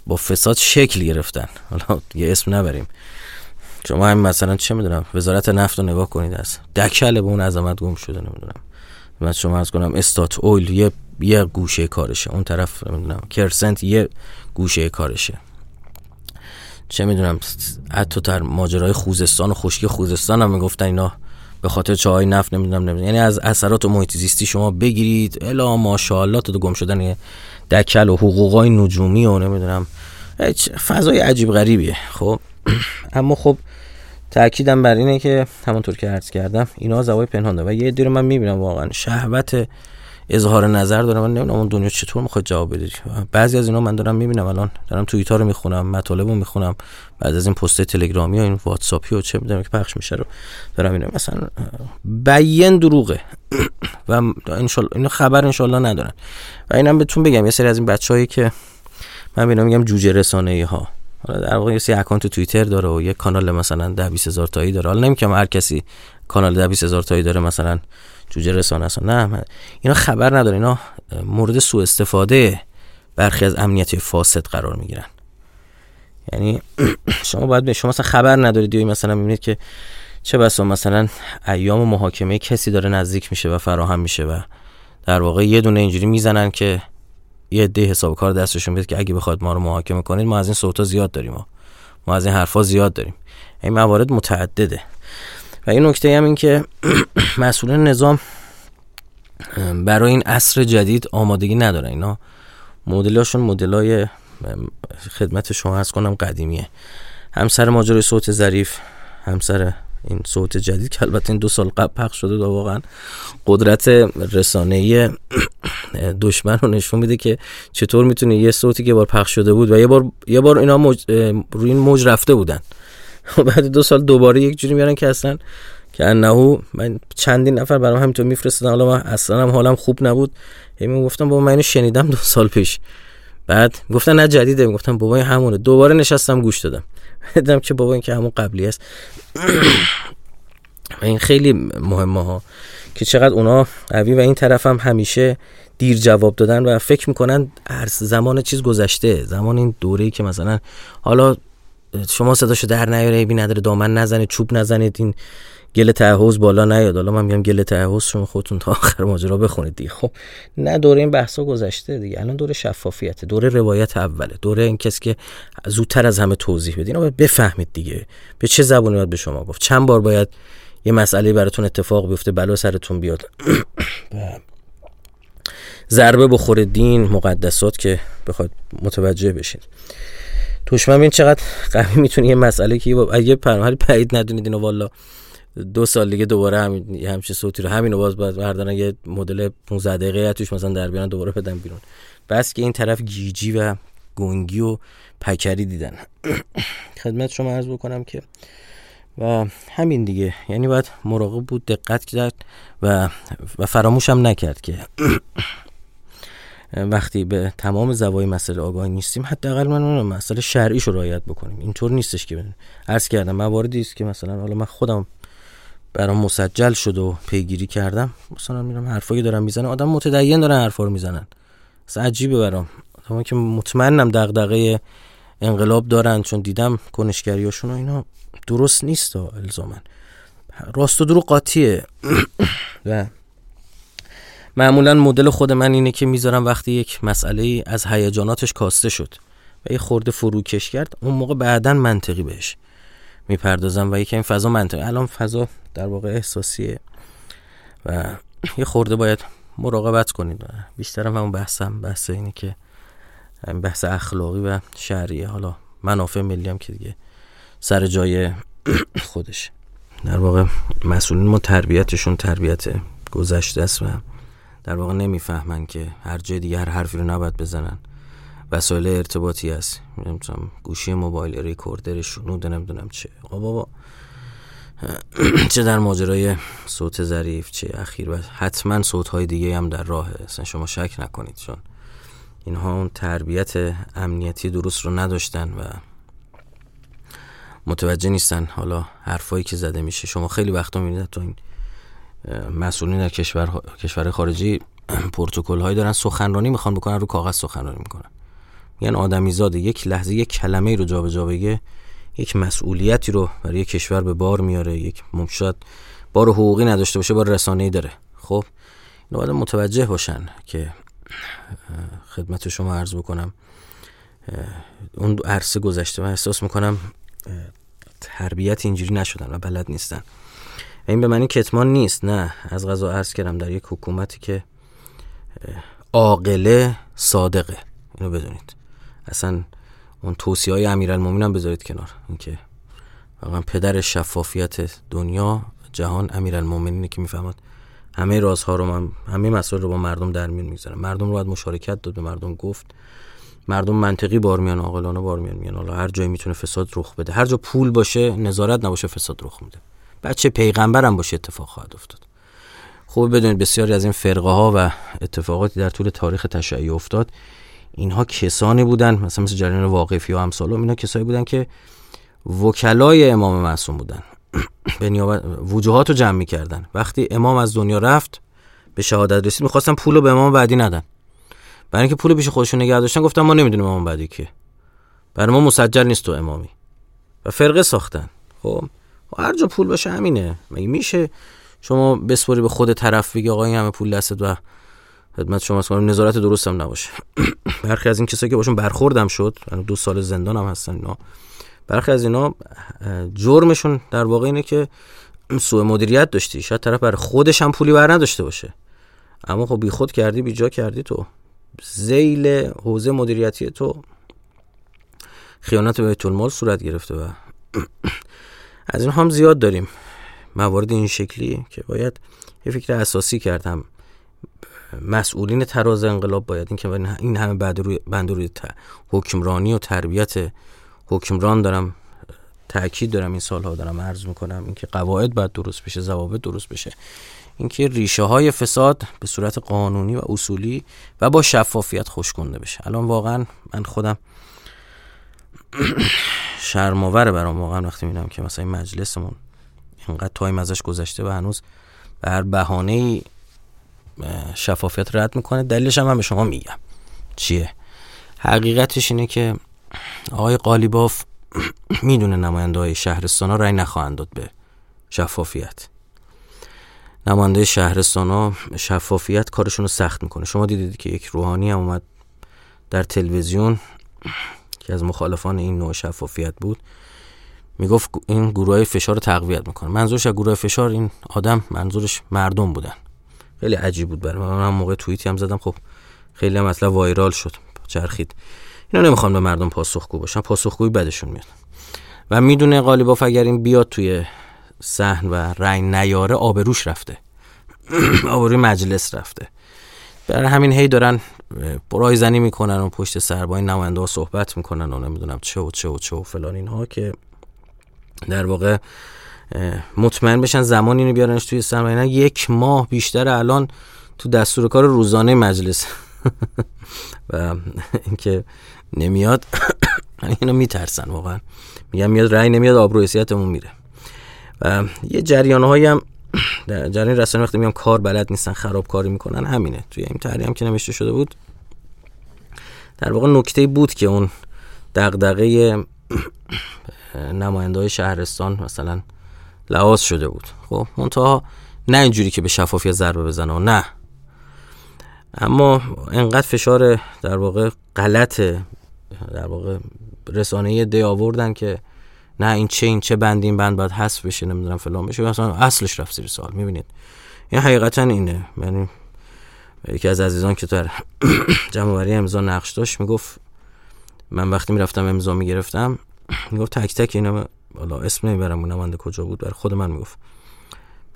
با فساد شکل گرفتن. حالا یه اسم نبریم. شما هم مثلا چه می‌دونم وزارت نفت رو نگاه کنید از دکل به اون عظمت گم شده نمی‌دونم. من شما از کنم استات اویل یه یه گوشه کارشه. اون طرف نمی‌دونم کرسنت یه گوشه کارشه. چه می‌دونم حتی در ماجرای خوزستان و خشکی خوزستان هم می‌گفتن اینا به خاطر چای نفت نمی‌دونم نمی‌دونم. یعنی از اثرات محیط زیستی شما بگیرید. الا ماشاءالله تو گم شدن دکل و حقوقای نجومی و نمی‌دونم. فضای عجیب غریبیه. خب *clears throat* اما خب تاکیدم بر اینه که همونطور که عرض کردم اینا زوای پنهان و یه دی من می‌بینم واقعا شهوت اظهار نظر دارم من نمی‌دونم اون دنیا چطور می‌خواد جواب بده. بعضی از اینا من دارم می‌بینم الان دارم توییت رو می‌خونم مطالب رو می‌خونم بعد از این پست تلگرامی و این واتساپی و چه می‌دونم که پخش میشه رو دارم می‌بینم. مثلا بیان دروغه. *clears throat* و ان اینو خبر ان ندارن. و اینم بهتون بگم یه سری از این بچه‌هایی که من میگم جوجه رسانه ای ها حالا در واقع یه اکانت توییتر داره و یه کانال مثلا ده 20 هزار تایی داره. حالا نمیگم هر کسی کانال ده 20 هزار تایی داره مثلا جوجه رسانه است. نه اینا خبر نداره اینا مورد سوء استفاده برخی از امنیتی فاسد قرار می‌گیرن. یعنی *clears throat* شما باید شما مثلا خبر ندارید یا مثلا می‌بینید که چه بسا مثلا ایام محاکمه کسی داره نزدیک میشه و فراهم میشه و در واقع یه دونه اینجوری می‌زنن که یه عده حساب کار دستشون بیاد که اگه بخواد ما رو محاکمه کنید ما از این صوتا زیاد داریم. ما از این حرفا زیاد داریم. این موارد متعدده. و این نکته هم این که *clears throat* مسئولین نظام برای این عصر جدید آمادگی ندارن اینا مدلاشون مدلای خدمت شما هست کنم قدیمیه. همسر ماجرای صوت ظریف همسر این صوت جدید که البته این دو سال قبل پخش شده و واقعا قدرت رسانه‌ای دشمن رو نشون میده که چطور می‌تونه یه صوتی که بار پخش شده بود و یه بار یه بار اینا موج روی این موج رفته بودن. و بعد دو سال دوباره یک جوری میارن که اصلا که انهو من چندین نفر برام همینطور میفرستادن. حالا من اصلا هم حالم خوب نبود. هی گفتم بابا من شنیدم دو سال پیش. بعد گفتن نه جدیده. می‌گفتم بابا این همونه. دوباره نشستم گوش دادم. *laughs* دیدم که بابا این که همون قبلی است. *clears throat* این خیلی مهمه ها که چقدر اونا قوی و این طرف هم همیشه دیر جواب دادن و فکر می‌کنن زمان چیز گذشته. زمان این دوره ای که مثلا حالا شما صداشو در نیاره بی نداره دامن نزنید چوب نزنید این گل تعهوز بالا نیاد. حالا من میگم گل تعهوز شما خودتون تا آخر ماجرا بخونید دیگه. خب نه دوره این بحثا گذشته دیگه. الان دوره شفافیت دوره روایت اوله دوره این کسی که زودتر از همه توضیح بدین باید بفهمید دیگه. به چه زبونی باید به شما گفت؟ چند بار باید یه مسئله براتون اتفاق بیفته بلا سرتون بیاد. *coughs* ضربه بخوره دین مقدسات که بخواد متوجه بشین توشمن ببین چقدر قوی می‌تونه یه مسئله که یه پرمحلی پعید ندونید اینو والا دو سال دیگه دوباره همین همچین صوتی رو همینو باز باید بردارن یه مدل 15 دقیقه توش مثلا در بیان دوباره بدن بیرون. بس که این طرف گیجی و گنگی و پکری دیدن. *coughs* خدمت شما عرض بکنم که و همین دیگه. یعنی باید مراقب بود دقت کرد و و فراموشم نکرد که *coughs* وقتی به تمام زوای مسئله آگاه نیستیم حداقل من مسئله شرعیش رو رعایت بکنیم. اینطور نیستش که عرض کردم مواردی است که مثلا حالا من خودم برام مسجل شد و پیگیری کردم. مثلا میرم حرفایی دارم می‌زنم آدم متدین دارن حرفا رو می‌زنن. اصلا عجیبه برام. اما که مطمئنم دغدغه انقلاب دارن چون دیدم کنشگریاشون و اینا درست نیست الزامن راست و درو قاطیه. *coughs* و معمولا مدل خود من اینه که می‌ذارم وقتی یک مسئله از هیجاناتش کاسته شد و یه خورده فروکش کرد اون موقع بعدا منطقی بهش می‌پردازم و یکی این فضا منطقی. الان فضا در واقع احساسیه و یه خورده باید مراقبت کنید بیشتر هم همون بحثم بحث اینه که بحث اخلاقی و شهریه حالا منافع ملی هم که دیگه سر جای خودش. در واقع مسئولین ما تربیتشون تربیت گذشته است و در واقع نمی‌فهمن که هر جای دیگه هر حرفی رو نباید بزنن. وسایل ارتباطی هست. نمی‌دونم گوشی موبایل ریکوردر شنود نمی‌دونم چه. آقا بابا. *clears throat* چه در ماجرای صوت ظریف چه اخیر و حتما صوت های دیگه هم در راهه. اصلا شما شک نکنید چون اینها اون تربیت امنیتی درست رو نداشتن و متوجه نیستن حالا حرفایی که زده میشه. شما خیلی وقتا می‌بینید تو این مسئولین کشور کشور خارجی پروتکل هایی دارن سخنرانی می‌خوان بکنن رو کاغذ سخنرانی می‌کنن. میگن آدمی زاده یک لحظه یک کلمه رو جابجا بگه یک مسئولیتی رو برای یک کشور به بار میاره یک ممشد بار حقوقی نداشته باشه بار رسانه‌ای داره. خب اینو باید متوجه باشن که خدمت شما عرض بکنم اون عرصه گذشته من احساس می‌کنم تربیت اینجوری نشدن و بلد نیستن. این به معنی کتمان نیست نه. از غذا عرض کردم در یک حکومتی که عاقله صادقه. اینو بدونید. اصلا اون توصیه های امیرالمومنین هم بذارید کنار. اینکه واقعا پدر شفافیت دنیا جهان امیرالمومنینه که می‌فهمد همه رازها رو من همه مسائل رو با مردم در میون مردم رو باید مشارکت داد به مردم گفت مردم منطقی بار میان عاقلانه بار میان میان. حالا هر جایی می‌تونه فساد رخ بده. هر جا پول باشه نظارت نباشه فساد رخ میده. بچه پیغمبرم باشه اتفاق خواهد افتاد. خوب بدونید بسیاری از این فرقه ها و اتفاقاتی در طول تاریخ تشیع افتاد. اینها کسانی بودن مثلا مثل جریان واقفی و امثالهم اینا کسایی بودن که وکلای امام معصوم بودن. *clears throat* به نیابت وجوهات رو جمع می‌کردن. وقتی امام از دنیا رفت به شهادت رسید می‌خواستن پول رو به امام بعدی ندن. برای اینکه پول پیش خودشون نگه داشتن گفتن ما نمی‌دونیم امام بعدی که برای ما مسجل نیست تو امامی. و فرقه ساختن. خب؟ هر جا پول باشه همینه. مگه میشه شما بسپاری به خود طرف بگی آقا این همه پول دستت و خدمت شما کنم نظارت درست هم نباشه. *clears throat* برخی از این کسایی که باشون برخوردم شد یعنی دو سال زندان هم هستن اینا. برخی از اینا جرمشون در واقع اینه که سوء مدیریت داشتی. شاید طرف برای خودش هم پولی بر نداشته باشه. اما خب بی خود کردی بی جا کردی تو. زیل حوزه مدیریتی تو خیانت به بیت صورت گرفته و *clears throat* *clears throat* از این هم زیاد داریم. موارد این شکلی که باید یه فکر اساسی کردم. مسئولین تراز انقلاب باید این که این همه بعد روی بند روی حکمرانی و تربیت حکمران دارم تاکید دارم این سالها دارم عرض می‌کنم. اینکه قواعد باید درست بشه ضوابط درست بشه. اینکه ریشه های فساد به صورت قانونی و اصولی و با شفافیت خوش کنده بشه. الان واقعا من خودم *coughs* شرماوره برام واقعا وقتی می‌بینم که مثلا این مجلسمون اینقدر تایم ازش گذشته و هنوز به هر بهانه شفافیت رد می‌کنه. دلیلش هم من به شما میگم. چیه؟ حقیقتش اینه که آقای قالیباف *coughs* می‌دونه نماینده های شهرستان ها رای نخواهند داد به شفافیت. نماینده شهرستان ها شفافیت کارشون رو سخت می‌کنه. شما دیدید که یک روحانی هم اومد در تلویزیون که از مخالفان این نوع شفافیت بود می‌گفت این گروه فشار رو تقویت می‌کنه. منظورش از گروه فشار این آدم منظورش مردم بودن. خیلی عجیب بود برای من موقع توییتی هم زدم خب خیلی هم اصلا وایرال شد چرخید. اینا نمی‌خوان به مردم پاسخگو باشن پاسخگویی بدشون میاد. و می‌دونه قالیباف اگر این بیاد توی صحن و رای نیاره آبروش رفته. *clears throat* آبروی مجلس رفته. برای همین هی دارن برای زنی می‌کنن و پشت سر با این نماینده ها صحبت می‌کنن و نمی‌دونم چه و چه و چه و فلان اینها که در واقع مطمئن بشن زمان اینو بیارنش توی سر یک ماه بیشتر الان تو دستور کار روزانه مجلس. *laughs* و اینکه نمیاد *coughs* اینو میترسن واقعا. میگم میاد رأی نمیاد آبرو میره. و یه جریان هم در جریان رسانه وقتی میگم کار بلد نیستن خراب کاری می‌کنن همینه. توی این تحریم هم که نوشته شده بود. در واقع نکته بود که اون دغدغه نماینده های شهرستان مثلا لحاظ شده بود. خب منتها نه اینجوری که به شفافیت ضربه بزنه و نه. اما انقدر فشار در واقع غلط در واقع رسانه دی آوردن که نه این چه این چه بند این بند باید حذف بشه نمی‌دونم فلان بشه. مثلا اصلش رفت زیر سوال می‌بینید. این حقیقتا اینه. یعنی یکی از عزیزان که در *coughs* جمعوری امضا نقش داشت می‌گفت من وقتی می‌رفتم امضا می‌گرفتم می‌گفت تک تک اینا حالا اسم نمی‌برم نماینده کجا بود برای خود من می‌گفت.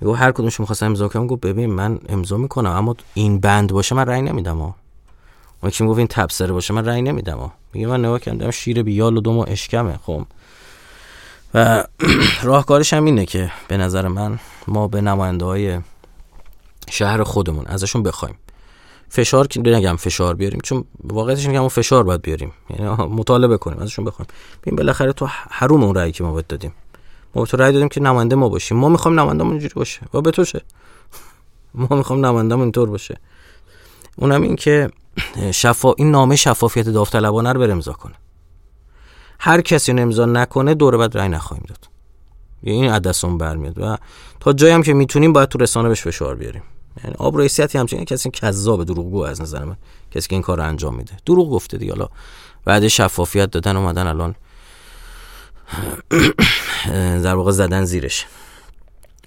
می‌گفت هر کدومش می‌خواست امضا کنم گفت ببین من امضا می‌کنم اما این بند باشه من رأی نمیدم ها. اون کی می‌گفت این تبصره باشه من رأی نمیدم ها. میگه من نگاه کردم شیر بیال و دوم اشکمه خب. و *clears throat* راهکارش هم اینه که به نظر من ما به نماینده های شهر خودمون ازشون بخوایم. فشار که نگم فشار بیاریم چون واقعیتش اینه که ما فشار باید بیاریم. یعنی مطالبه کنیم ازشون بخوایم. ببین بالاخره تو حروم اون رأی که ما باید دادیم. ما به تو رأی دادیم که نماینده ما باشیم. ما می‌خوام نمایندمون اینجوری باشه. و به تو چه *laughs* ما می‌خوام نمایندمون اینطور باشه. اونم این که *clears throat* شفا این نامه شفافیت داوطلبانه رو بر امضا کنه. هر کسی امضا نکنه دور بعد رأی نخواهیم داد. این عدسون برمیاد و تا جایی هم که می‌تونیم باید تو رسانه بهش فشار بیاریم. یعنی آب رئیسیتی همچنین کسی کذاب دروغگو از نظر من کسی که این کار انجام میده. دروغ گفته دیگه. حالا بعد شفافیت دادن اومدن الان. *clears throat* در واقع زدن زیرش.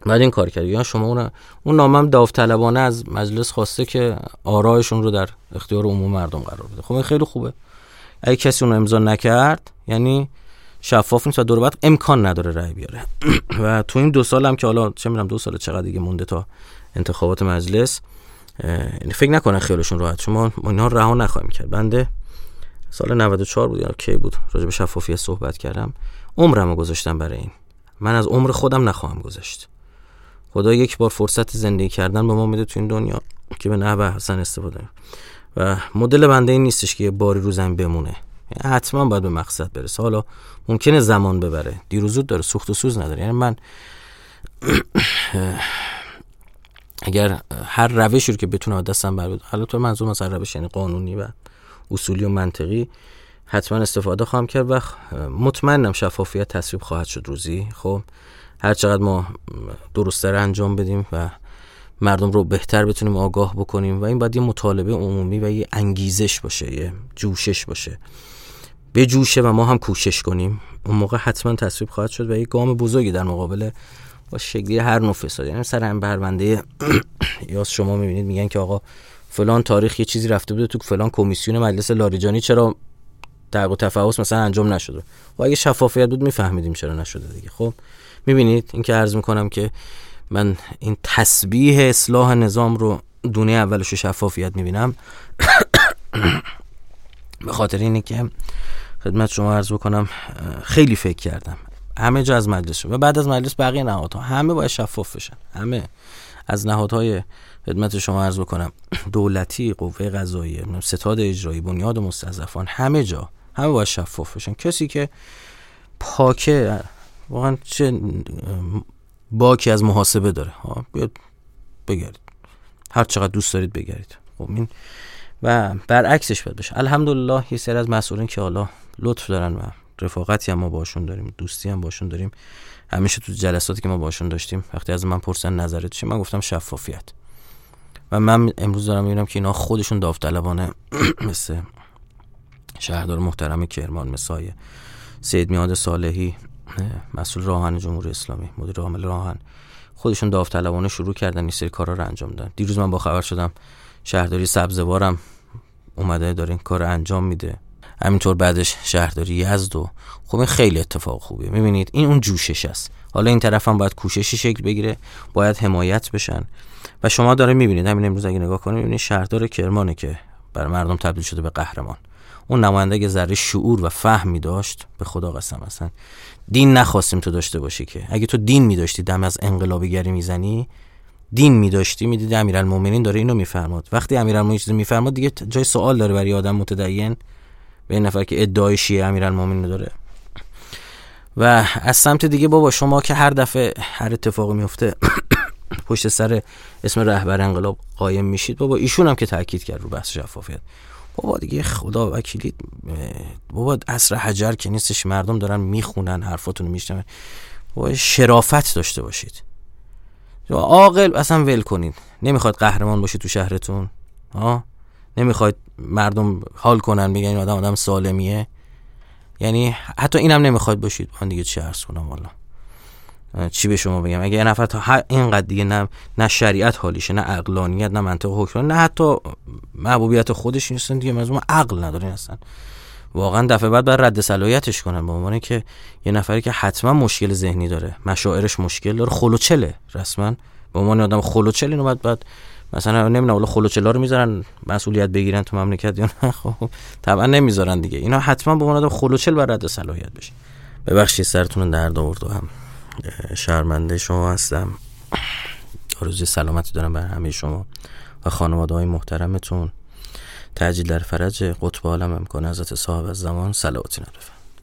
بعد این کار کرد. یا شما اون اون نامم داوطلبانه از مجلس خواسته که آرایشون رو در اختیار عموم مردم قرار بده. خب خیلی خوبه. اگه کسی اون امضا نکرد یعنی شفاف نیست و دور بعد امکان نداره رأی بیاره. *clears throat* و تو این دو سال هم که حالا چه می‌دونم دو سال چقدر دیگه مونده تا انتخابات مجلس یعنی فکر نکنن خیالشون راحت. شما اینها رها نخواهیم کرد. بنده سال 94 بود یا کی بود راجع به شفافیت صحبت کردم. عمرمو گذاشتم برای این. من از عمر خودم نخواهم گذاشت خدا یک بار فرصت زندگی کردن به ما میده تو این دنیا که به نحو حسن استفاده و مدل بنده این نیستش که یه باری رو زمین بمونه. یعنی حتما باید به مقصد برسه. حالا ممکنه زمان ببره. دیروزود داره. سوخت و سوز نداره. یعنی من *clears throat* اگر هر روشی رو که بتونه دستم بر حالا تو منظور مثلا روش یعنی قانونی و اصولی و منطقی حتما استفاده خواهم کرد و مطمئنم شفافیت تصویب خواهد شد روزی. خب هر چقدر ما درستتر انجام بدیم و مردم رو بهتر بتونیم آگاه بکنیم و این باید یه مطالبه عمومی و یه انگیزش باشه یه جوشش باشه. به جوشه و ما هم کوشش کنیم. اون موقع حتما تصویب خواهد شد و یه گام بزرگی در مقابل با شکلی هر نوع فساد. یعنی سر هم بربنده یا شما می‌بینید میگن که آقا فلان تاریخ یه چیزی رفته بوده تو فلان کمیسیون مجلس لاریجانی چرا در تفحص مثلا انجام نشده؟ و اگه شفافیت بود میفهمیدیم چرا نشده دیگه. خب می‌بینید این که عرض می‌کنم که من این تسبیح اصلاح نظام رو دونه اولش شفافیت می‌بینم. *coughs* به خاطر اینه که خدمت شما عرض بکنم خیلی فکر کردم. همه جا از مجلس و بعد از مجلس بقیه نهادها. همه باید شفاف بشن. همه. از نهادهای خدمت شما عرض بکنم. *coughs* دولتی قوه قضاییه ستاد اجرایی بنیاد مستضعفان همه جا. همه باید شفاف بشن. کسی که پاکه واقعا چه باکی از محاسبه داره. ها بیاد بگردید هر چقدر دوست دارید بگردید خب این و برعکسش باید بشه الحمدلله یه سری از مسئولین که حالا لطف دارن و رفاقتی هم ما باشون داریم دوستی هم باشون داریم. همیشه تو جلساتی که ما باشون داشتیم وقتی از من پرسن نظرت چیه من گفتم شفافیت. و من امروز دارم می‌بینم که اینا خودشون داوطلبانه *clears throat* مثل شهردار محترم کرمان مثل سید میاد صالحی مسئول راهن جمهوری اسلامی مدیر عامل راهن. خودشون داوطلبانه شروع کردن این سری کارا رو انجام دادن. دیروز من با خبر شدم شهرداری سبزوارم اومده داره این کار انجام میده. همینطور بعدش شهرداری یزد و خب این خیلی اتفاق خوبیه. می‌بینید این اون جوشش است. حالا این طرف هم باید کوششی شکل بگیره باید حمایت بشن. و شما داره می‌بینید همین امروز اگه نگاه کنید می‌بینید شهردار کرمانه که بر مردم تبدیل شده به قهرمان. اون نماینده ذره شعور و فهمی داشت به خدا قسم اصلا دین نخواستیم تو داشته باشی که. اگه تو دین میداشتی دم از انقلابیگری می‌زنی دین میداشتی می‌دیدی امیرالمومنین داره اینو میفرماد. وقتی امیرالمومنین چیزی میفرماد دیگه جای سوال داره برای آدم متدین به این نفر که ادعای شیعه امیرالمومنین داره. و از سمت دیگه بابا شما که هر دفعه هر اتفاقی میفته *coughs* پشت سر اسم رهبر انقلاب قایم میشید بابا ایشون هم که تاکید کرد رو بحث شفافیت. بابا دیگه خدا وکیلی بابا اصر حجر که نیستش مردم دارن می‌خونن حرفاتون میشنون. بابا شرافت داشته باشید. عاقل اصلا ول کنید نمی‌خواد قهرمان باشید تو شهرتون ها؟ نمی‌خواد مردم حال کنن بگن این آدم آدم سالمیه. یعنی حتی اینم نمی‌خواد باشید. من دیگه چی عرض کنم والا. چی به شما بگم؟ اگه یه نفر تا اینقدر دیگه نه نه شریعت حالیشه نه عقلانیت نه منطق حکم نه حتی محبوبیت خودش نیستن دیگه مزمون عقل نداره هستن واقعا دفعه بعد بر رد صلاحیتش کنن به عنوان که یه نفری که حتما مشکل ذهنی داره مشاعرش مشکل داره خلوچله رسما. به عنوان آدم خلوچل اینو بعد بعد مثلا نمی‌دونم حالا خلوچلا رو می‌ذارن مسئولیت بگیرن تو مملکت یا نه؟ *laughs* خب طبعا نمی‌ذارن دیگه. اینا حتما به عنوان آدم خلوچل بر رد صلاحیت بشه. ببخشید سرتون درد آورد هم شرمنده شما هستم. آرزوی سلامتی دارم بر همه شما و خانواده های محترمتون. تجلیل در فرج قطب عالم امکان حضرت صاحب از زمان سلواتی نرفه